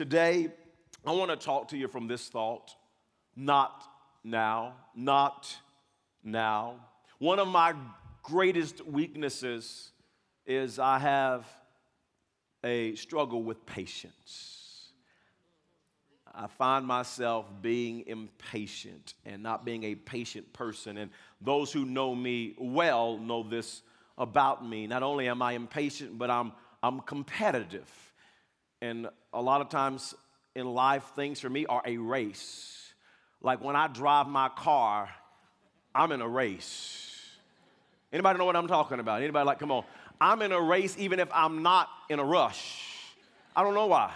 Today, I want to talk to you from this thought not now, not now. One of my greatest weaknesses is I have a struggle with patience. I find myself being impatient and not being a patient person. And those who know me well know this about me. Not only am I impatient, but I'm, I'm competitive. And a lot of times in life, things for me are a race. Like when I drive my car, I'm in a race. Anybody know what I'm talking about? Anybody like, come on. I'm in a race even if I'm not in a rush. I don't know why.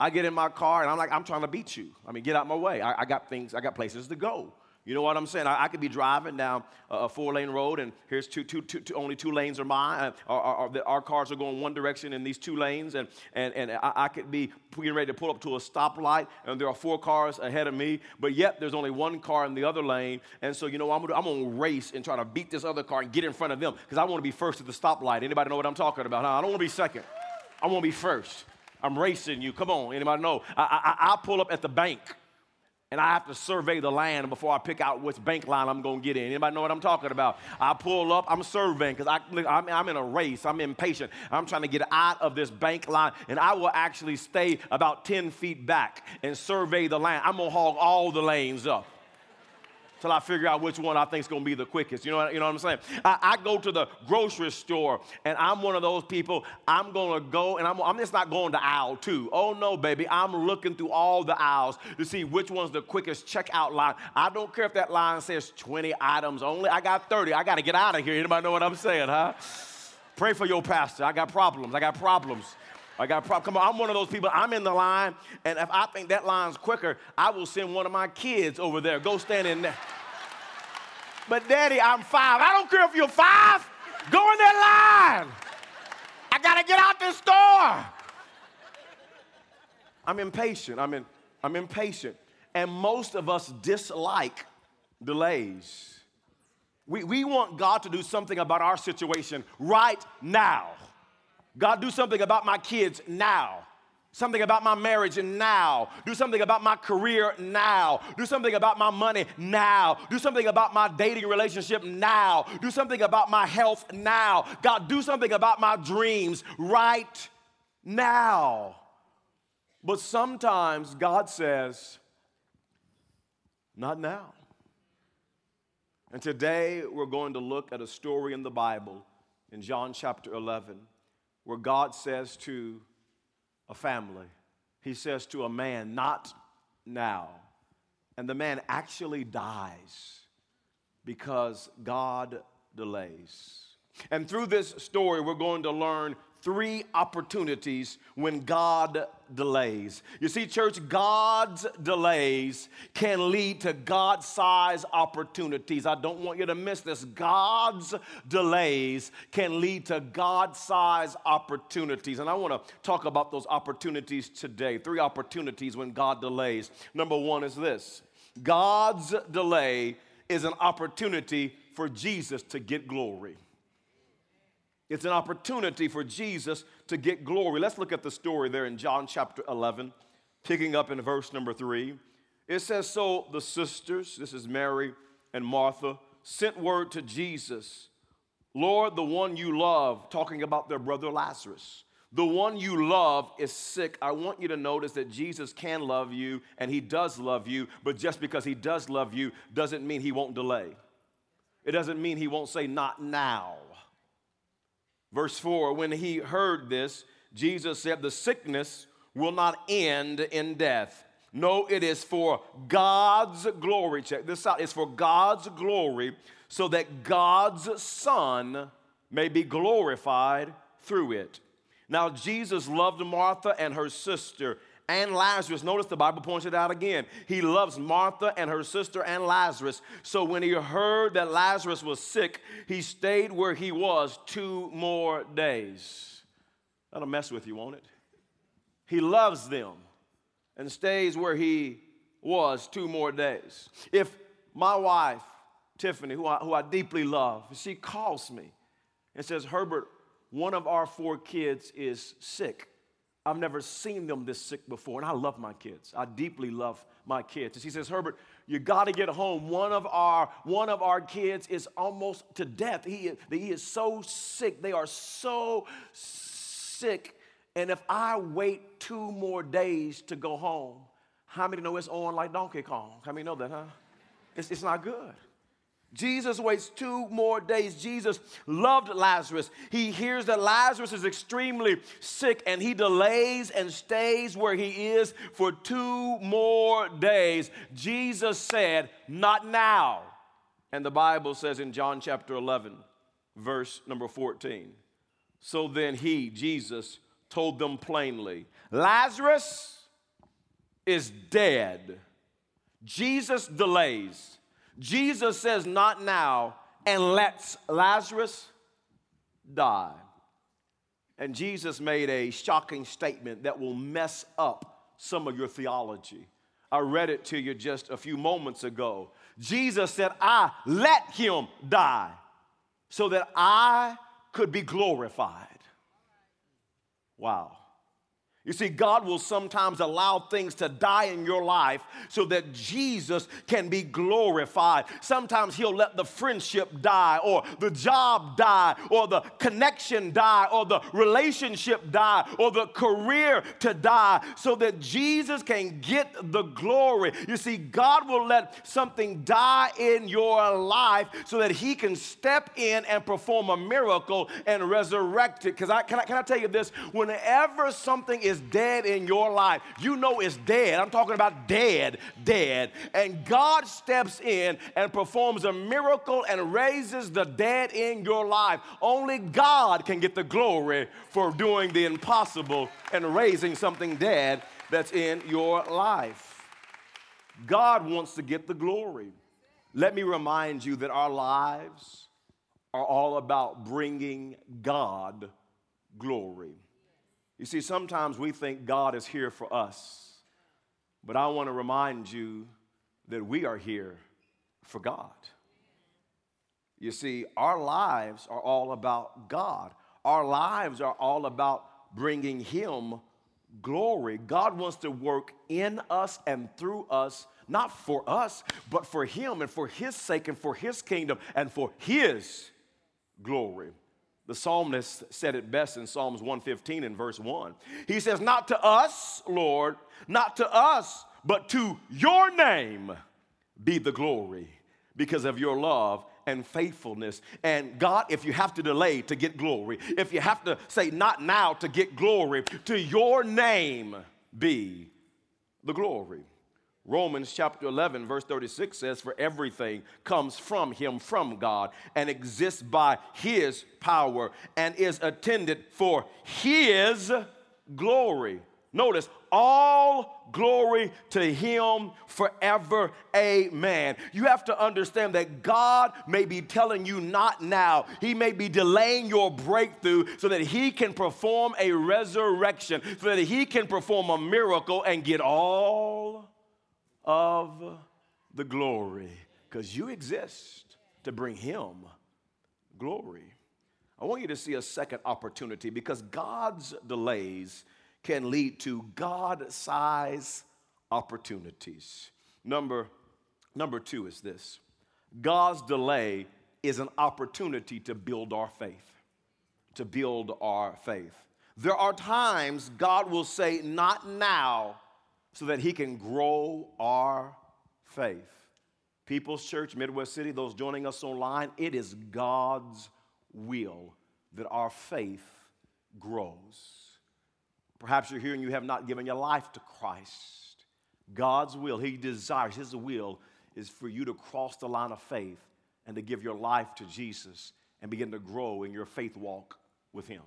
I get in my car and I'm like, I'm trying to beat you. I mean, get out my way. I, I got things, I got places to go. You know what I'm saying? I, I could be driving down a four lane road and here's two, two, two, two, only two lanes are mine. Uh, our, our, our, cars are going one direction in these two lanes. And, and, and I, I could be getting ready to pull up to a stoplight and there are four cars ahead of me, but yet there's only one car in the other lane. And so, you know, I'm gonna, I'm gonna race and try to beat this other car and get in front of them because I wanna be first at the stoplight. Anybody know what I'm talking about? Huh? I don't wanna be second. I wanna be first. I'm racing you. Come on, anybody know? I, I, I pull up at the bank and I have to survey the land before I pick out which bank line I'm going to get in. Anybody know what I'm talking about? I pull up, I'm surveying because I'm, I'm in a race. I'm impatient. I'm trying to get out of this bank line, and I will actually stay about 10 feet back and survey the land. I'm going to hog all the lanes up till I figure out which one I think is going to be the quickest. You know, what, you know what I'm saying? I, I, go to the grocery store, and I'm one of those people. I'm going to go, and I'm, I'm just not going to aisle two. Oh no, baby! I'm looking through all the aisles to see which one's the quickest checkout line. I don't care if that line says 20 items only. I got 30. I got to get out of here. Anybody know what I'm saying, huh? Pray for your pastor. I got problems. I got problems. I got problems. Come on, I'm one of those people. I'm in the line, and if I think that line's quicker, I will send one of my kids over there. Go stand in there. But daddy, I'm five. I don't care if you're five. Go in that line. I gotta get out this store. I'm impatient. I'm, in, I'm impatient. And most of us dislike delays. We, we want God to do something about our situation right now. God, do something about my kids now. Something about my marriage now. Do something about my career now. Do something about my money now. Do something about my dating relationship now. Do something about my health now. God, do something about my dreams right now. But sometimes God says, not now. And today we're going to look at a story in the Bible in John chapter 11 where God says to a family, He says to a man, Not now. And the man actually dies because God delays. And through this story, we're going to learn three opportunities when God delays. You see, church, God's delays can lead to God sized opportunities. I don't want you to miss this. God's delays can lead to God sized opportunities. And I want to talk about those opportunities today. Three opportunities when God delays. Number one is this God's delay is an opportunity for Jesus to get glory. It's an opportunity for Jesus to get glory. Let's look at the story there in John chapter 11, picking up in verse number 3. It says, So the sisters, this is Mary and Martha, sent word to Jesus, Lord, the one you love, talking about their brother Lazarus. The one you love is sick. I want you to notice that Jesus can love you and he does love you, but just because he does love you doesn't mean he won't delay. It doesn't mean he won't say, Not now. Verse 4 When he heard this, Jesus said, The sickness will not end in death. No, it is for God's glory. Check this out. It's for God's glory so that God's Son may be glorified through it. Now, Jesus loved Martha and her sister and Lazarus. Notice the Bible points it out again. He loves Martha and her sister and Lazarus. So when he heard that Lazarus was sick, he stayed where he was two more days. That'll mess with you, won't it? He loves them and stays where he was two more days. If my wife, Tiffany, who I, who I deeply love, she calls me and says, Herbert, one of our four kids is sick. I've never seen them this sick before. And I love my kids. I deeply love my kids. And she says, Herbert, you got to get home. One of our one of our kids is almost to death. He, he is so sick. They are so sick. And if I wait two more days to go home, how many know it's on like Donkey Kong? How many know that, huh? It's, it's not good. Jesus waits two more days. Jesus loved Lazarus. He hears that Lazarus is extremely sick and he delays and stays where he is for two more days. Jesus said, Not now. And the Bible says in John chapter 11, verse number 14. So then he, Jesus, told them plainly, Lazarus is dead. Jesus delays. Jesus says, Not now, and lets Lazarus die. And Jesus made a shocking statement that will mess up some of your theology. I read it to you just a few moments ago. Jesus said, I let him die so that I could be glorified. Wow. You see, God will sometimes allow things to die in your life so that Jesus can be glorified. Sometimes He'll let the friendship die, or the job die, or the connection die, or the relationship die, or the career to die so that Jesus can get the glory. You see, God will let something die in your life so that He can step in and perform a miracle and resurrect it. Because I, can, I, can I tell you this? Whenever something is dead in your life, you know it's dead. I'm talking about dead, dead. And God steps in and performs a miracle and raises the dead in your life. Only God can get the glory for doing the impossible and raising something dead that's in your life. God wants to get the glory. Let me remind you that our lives are all about bringing God glory. You see, sometimes we think God is here for us, but I want to remind you that we are here for God. You see, our lives are all about God. Our lives are all about bringing Him glory. God wants to work in us and through us, not for us, but for Him and for His sake and for His kingdom and for His glory. The psalmist said it best in Psalms 115 and verse 1. He says, Not to us, Lord, not to us, but to your name be the glory because of your love and faithfulness. And God, if you have to delay to get glory, if you have to say not now to get glory, to your name be the glory. Romans chapter 11, verse 36 says, For everything comes from him, from God, and exists by his power, and is attended for his glory. Notice, all glory to him forever. Amen. You have to understand that God may be telling you not now. He may be delaying your breakthrough so that he can perform a resurrection, so that he can perform a miracle and get all of the glory because you exist to bring Him glory. I want you to see a second opportunity because God's delays can lead to God size opportunities. Number, number two is this God's delay is an opportunity to build our faith. To build our faith. There are times God will say, Not now so that He can grow our faith. People's Church, Midwest City, those joining us online, it is God's will that our faith grows. Perhaps you're here and you have not given your life to Christ. God's will, He desires, His will is for you to cross the line of faith and to give your life to Jesus and begin to grow in your faith walk with Him.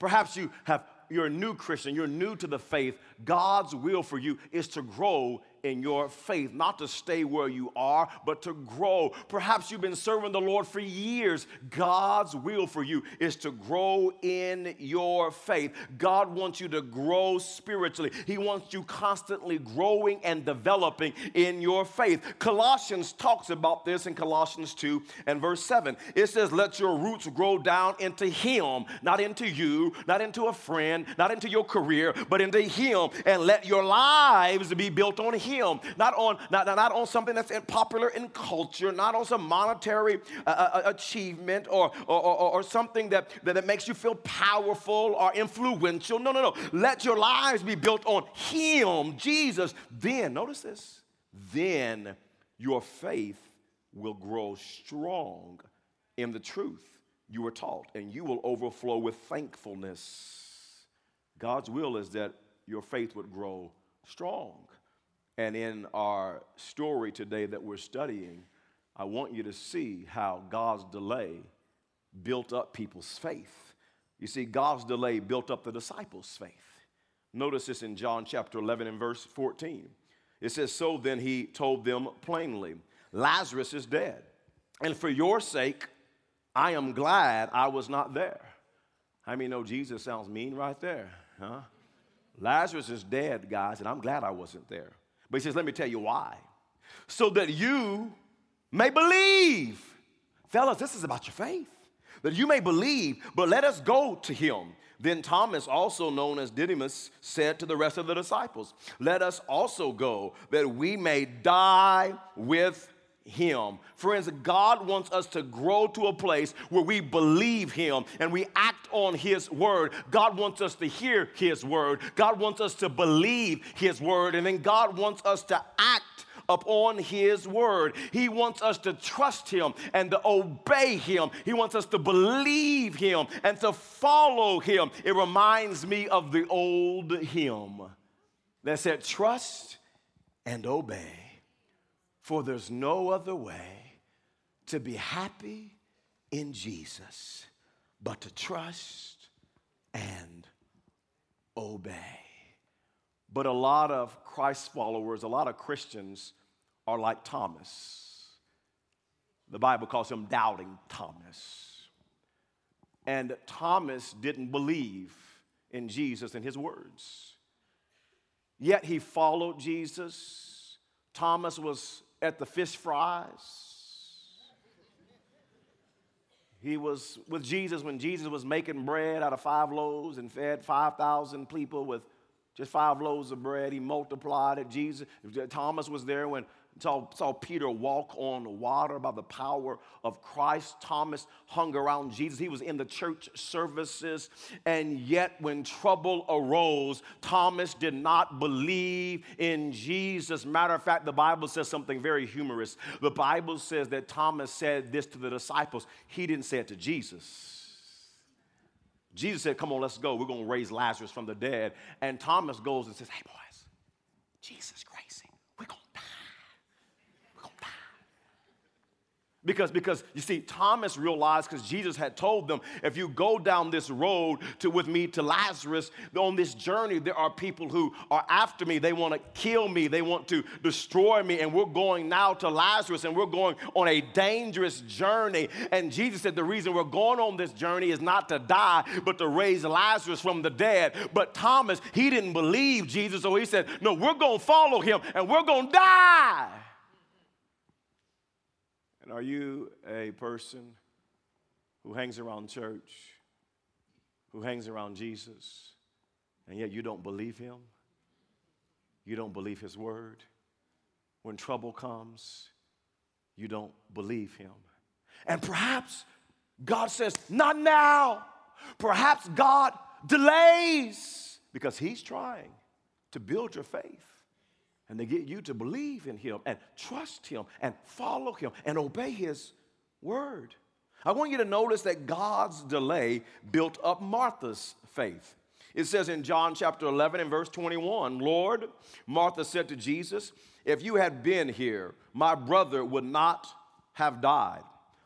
Perhaps you have you're a new Christian, you're new to the faith. God's will for you is to grow in your faith, not to stay where you are, but to grow. Perhaps you've been serving the Lord for years. God's will for you is to grow in your faith. God wants you to grow spiritually, He wants you constantly growing and developing in your faith. Colossians talks about this in Colossians 2 and verse 7. It says, Let your roots grow down into Him, not into you, not into a friend, not into your career, but into Him, and let your lives be built on Him, not on not, not on something that's popular in culture, not on some monetary uh, uh, uh, achievement or, or, or, or something that, that makes you feel powerful or influential. No, no, no. Let your lives be built on Him, Jesus. Then, notice this, then your faith will grow strong in the truth you were taught, and you will overflow with thankfulness. God's will is that your faith would grow strong. And in our story today that we're studying, I want you to see how God's delay built up people's faith. You see, God's delay built up the disciples' faith. Notice this in John chapter 11 and verse 14. It says, So then he told them plainly, Lazarus is dead. And for your sake, I am glad I was not there. I mean, no, Jesus sounds mean right there, huh? Lazarus is dead, guys, and I'm glad I wasn't there. But he says, Let me tell you why. So that you may believe. Fellas, this is about your faith. That you may believe, but let us go to him. Then Thomas, also known as Didymus, said to the rest of the disciples, Let us also go, that we may die with him. Friends, God wants us to grow to a place where we believe Him and we act on His word. God wants us to hear His word. God wants us to believe His word. And then God wants us to act upon His word. He wants us to trust Him and to obey Him. He wants us to believe Him and to follow Him. It reminds me of the old hymn that said, Trust and obey. For there's no other way to be happy in Jesus but to trust and obey. But a lot of Christ followers, a lot of Christians are like Thomas. The Bible calls him doubting Thomas. And Thomas didn't believe in Jesus and his words. Yet he followed Jesus. Thomas was at the fish fries. He was with Jesus when Jesus was making bread out of five loaves and fed 5,000 people with just five loaves of bread. He multiplied it. Jesus, Thomas was there when saw, saw Peter walk on water by the power of Christ. Thomas hung around Jesus. He was in the church services. And yet, when trouble arose, Thomas did not believe in Jesus. Matter of fact, the Bible says something very humorous. The Bible says that Thomas said this to the disciples, he didn't say it to Jesus. Jesus said, Come on, let's go. We're going to raise Lazarus from the dead. And Thomas goes and says, Hey, boys, Jesus crazy. Because, because you see, Thomas realized because Jesus had told them, if you go down this road to with me to Lazarus, on this journey, there are people who are after me. They want to kill me, they want to destroy me. And we're going now to Lazarus and we're going on a dangerous journey. And Jesus said, the reason we're going on this journey is not to die, but to raise Lazarus from the dead. But Thomas, he didn't believe Jesus, so he said, No, we're going to follow him and we're going to die. And are you a person who hangs around church, who hangs around Jesus, and yet you don't believe him? You don't believe his word? When trouble comes, you don't believe him. And perhaps God says, Not now. Perhaps God delays because he's trying to build your faith and they get you to believe in him and trust him and follow him and obey his word. I want you to notice that God's delay built up Martha's faith. It says in John chapter 11 and verse 21 Lord, Martha said to Jesus, If you had been here, my brother would not have died.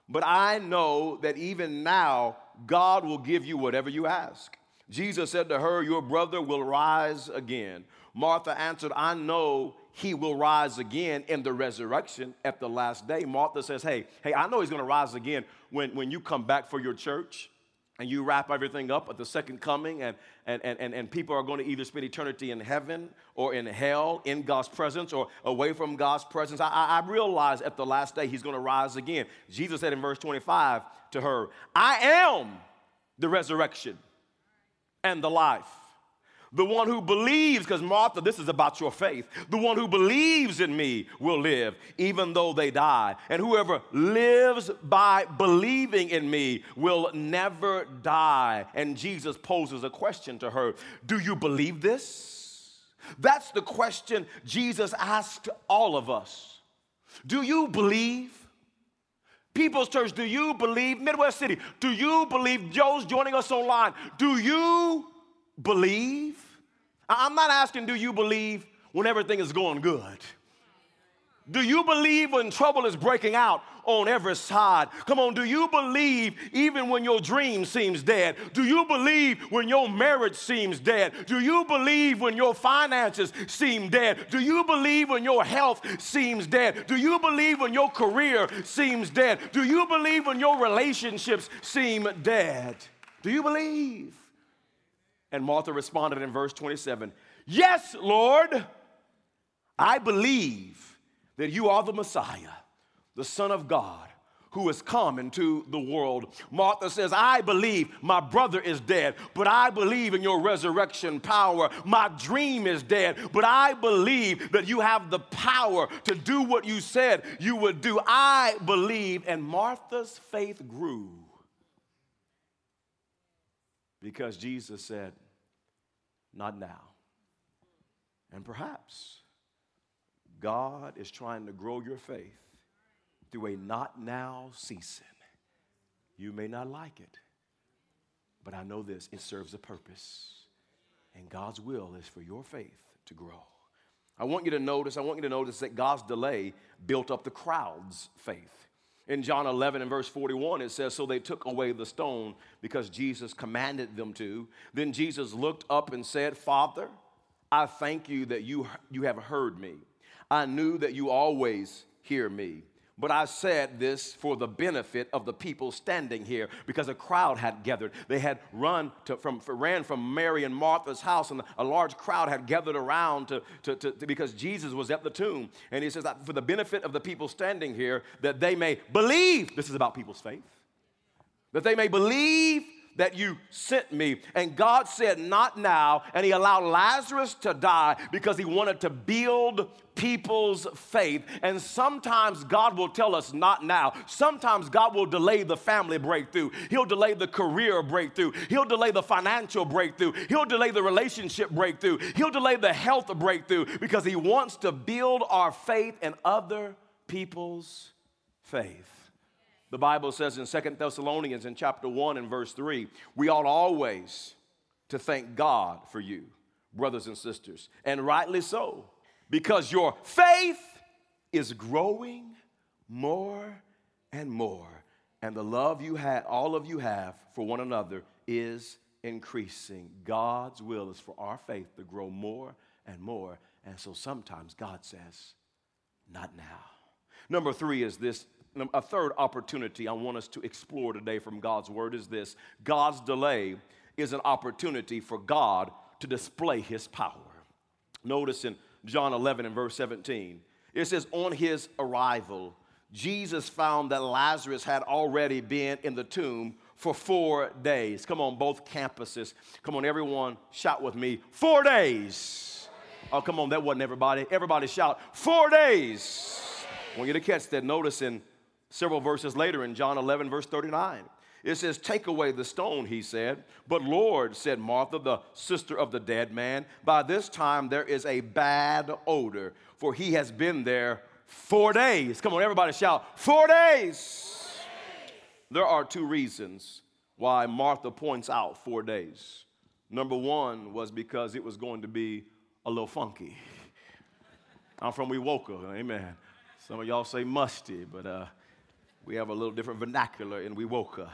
But I know that even now God will give you whatever you ask. Jesus said to her, Your brother will rise again. Martha answered, I know he will rise again in the resurrection at the last day. Martha says, Hey, hey, I know he's going to rise again when, when you come back for your church and you wrap everything up at the second coming, and, and, and, and people are going to either spend eternity in heaven or in hell, in God's presence or away from God's presence. I, I realize at the last day he's going to rise again. Jesus said in verse 25 to her, I am the resurrection and the life. The one who believes, because Martha, this is about your faith. The one who believes in me will live, even though they die. And whoever lives by believing in me will never die. And Jesus poses a question to her Do you believe this? That's the question Jesus asked all of us. Do you believe? People's Church, do you believe? Midwest City, do you believe? Joe's joining us online. Do you believe? I'm not asking, do you believe when everything is going good? Do you believe when trouble is breaking out on every side? Come on, do you believe even when your dream seems dead? Do you believe when your marriage seems dead? Do you believe when your finances seem dead? Do you believe when your health seems dead? Do you believe when your career seems dead? Do you believe when your relationships seem dead? Do you believe? And Martha responded in verse 27 Yes, Lord, I believe that you are the Messiah, the Son of God. Who has come into the world. Martha says, I believe my brother is dead, but I believe in your resurrection power. My dream is dead, but I believe that you have the power to do what you said you would do. I believe. And Martha's faith grew because Jesus said, Not now. And perhaps God is trying to grow your faith through a not now season. You may not like it, but I know this it serves a purpose. And God's will is for your faith to grow. I want you to notice, I want you to notice that God's delay built up the crowd's faith. In John 11 and verse 41, it says, So they took away the stone because Jesus commanded them to. Then Jesus looked up and said, Father, I thank you that you, you have heard me. I knew that you always hear me. But I said this for the benefit of the people standing here because a crowd had gathered. They had run to, from, ran from Mary and Martha's house, and a large crowd had gathered around to, to, to, to because Jesus was at the tomb. And he says, For the benefit of the people standing here, that they may believe, this is about people's faith, that they may believe that you sent me. And God said, Not now. And He allowed Lazarus to die because He wanted to build people's faith. And sometimes God will tell us, Not now. Sometimes God will delay the family breakthrough, He'll delay the career breakthrough, He'll delay the financial breakthrough, He'll delay the relationship breakthrough, He'll delay the health breakthrough because He wants to build our faith in other people's faith. The Bible says in Second Thessalonians in chapter 1 and verse 3, we ought always to thank God for you, brothers and sisters, and rightly so, because your faith is growing more and more, and the love you have, all of you have for one another is increasing. God's will is for our faith to grow more and more, and so sometimes God says, not now. Number three is this a third opportunity I want us to explore today from God's word is this God's delay is an opportunity for God to display his power. Notice in John 11 and verse 17, it says, On his arrival, Jesus found that Lazarus had already been in the tomb for four days. Come on, both campuses. Come on, everyone, shout with me. Four days. Oh, come on, that wasn't everybody. Everybody shout, Four days. I want you to catch that. Notice in Several verses later in John 11, verse 39, it says, Take away the stone, he said. But Lord, said Martha, the sister of the dead man, by this time there is a bad odor, for he has been there four days. Come on, everybody shout, Four days. There are two reasons why Martha points out four days. Number one was because it was going to be a little funky. I'm from Wewoka, amen. Some of y'all say musty, but uh, we have a little different vernacular in Wewoka.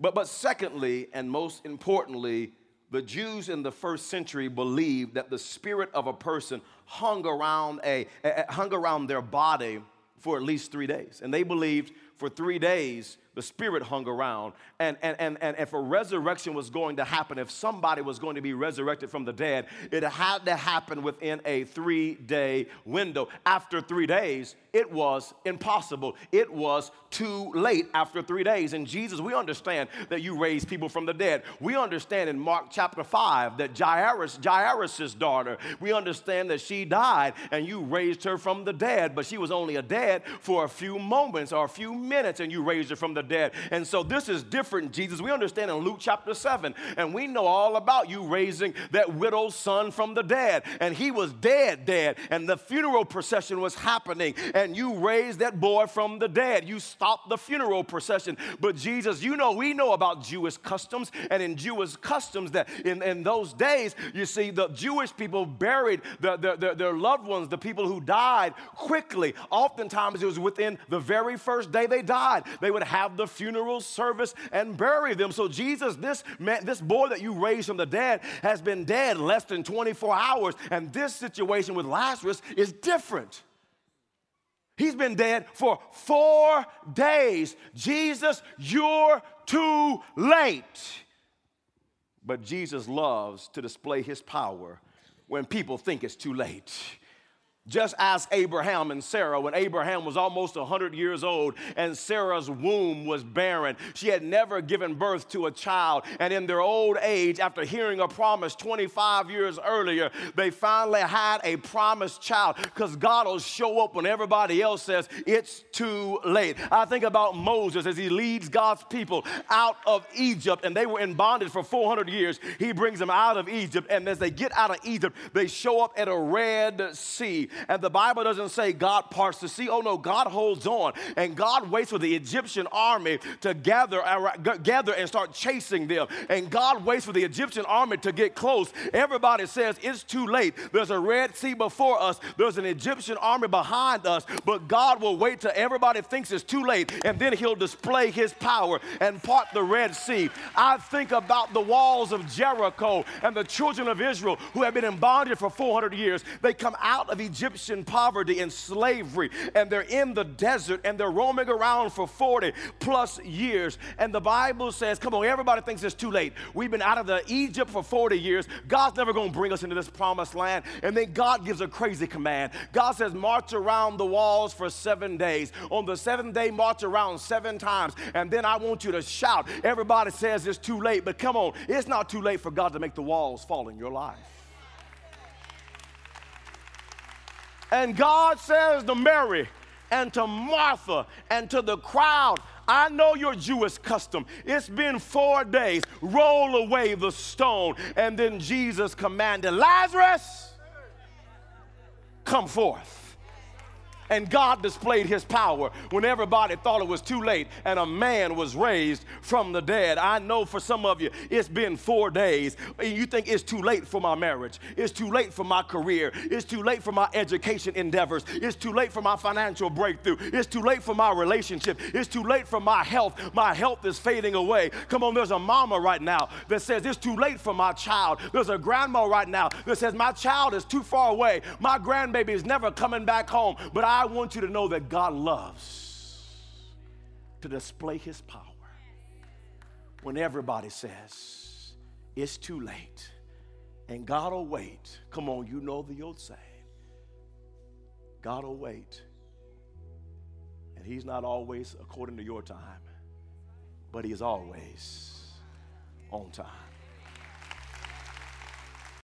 But, but secondly, and most importantly, The Jews in the first century believed that the spirit of a person hung around, a, a, hung around their body for at least three days. And they believed for three days the spirit hung around. And, and, and, and if a resurrection was going to happen, if somebody was going to be resurrected from the dead, it had to happen within a three day window. After three days, it was impossible. It was too late after three days. And Jesus, we understand that you raised people from the dead. We understand in Mark chapter 5 that Jairus, Jairus' daughter, we understand that she died and you raised her from the dead, but she was only a dead for a few moments or a few minutes and you raised her from the the dead. And so this is different, Jesus. We understand in Luke chapter 7, and we know all about you raising that widow's son from the dead. And he was dead, dead, and the funeral procession was happening, and you raised that boy from the dead. You stopped the funeral procession. But Jesus, you know, we know about Jewish customs, and in Jewish customs, that in, in those days, you see, the Jewish people buried the, the, the, their loved ones, the people who died, quickly. Oftentimes, it was within the very first day they died. They would have the funeral service and bury them. So, Jesus, this man, this boy that you raised from the dead has been dead less than 24 hours. And this situation with Lazarus is different. He's been dead for four days. Jesus, you're too late. But Jesus loves to display his power when people think it's too late. Just as Abraham and Sarah, when Abraham was almost 100 years old and Sarah's womb was barren, she had never given birth to a child. And in their old age, after hearing a promise 25 years earlier, they finally had a promised child because God will show up when everybody else says it's too late. I think about Moses as he leads God's people out of Egypt, and they were in bondage for 400 years. He brings them out of Egypt, and as they get out of Egypt, they show up at a Red Sea. And the Bible doesn't say God parts the sea. Oh no, God holds on. And God waits for the Egyptian army to gather, gather and start chasing them. And God waits for the Egyptian army to get close. Everybody says it's too late. There's a Red Sea before us, there's an Egyptian army behind us. But God will wait till everybody thinks it's too late. And then He'll display His power and part the Red Sea. I think about the walls of Jericho and the children of Israel who have been in bondage for 400 years. They come out of Egypt Egyptian poverty and slavery, and they're in the desert and they're roaming around for 40 plus years. And the Bible says, Come on, everybody thinks it's too late. We've been out of the Egypt for 40 years. God's never going to bring us into this promised land. And then God gives a crazy command. God says, March around the walls for seven days. On the seventh day, march around seven times. And then I want you to shout. Everybody says it's too late, but come on, it's not too late for God to make the walls fall in your life. And God says to Mary and to Martha and to the crowd, I know your Jewish custom. It's been four days. Roll away the stone. And then Jesus commanded, Lazarus, come forth. And God displayed his power when everybody thought it was too late and a man was raised from the dead. I know for some of you, it's been four days. And you think it's too late for my marriage. It's too late for my career. It's too late for my education endeavors. It's too late for my financial breakthrough. It's too late for my relationship. It's too late for my health. My health is fading away. Come on, there's a mama right now that says it's too late for my child. There's a grandma right now that says my child is too far away. My grandbaby is never coming back home. But I I want you to know that God loves to display his power when everybody says it's too late and God will wait. Come on, you know the old saying God will wait. And he's not always according to your time, but he is always on time.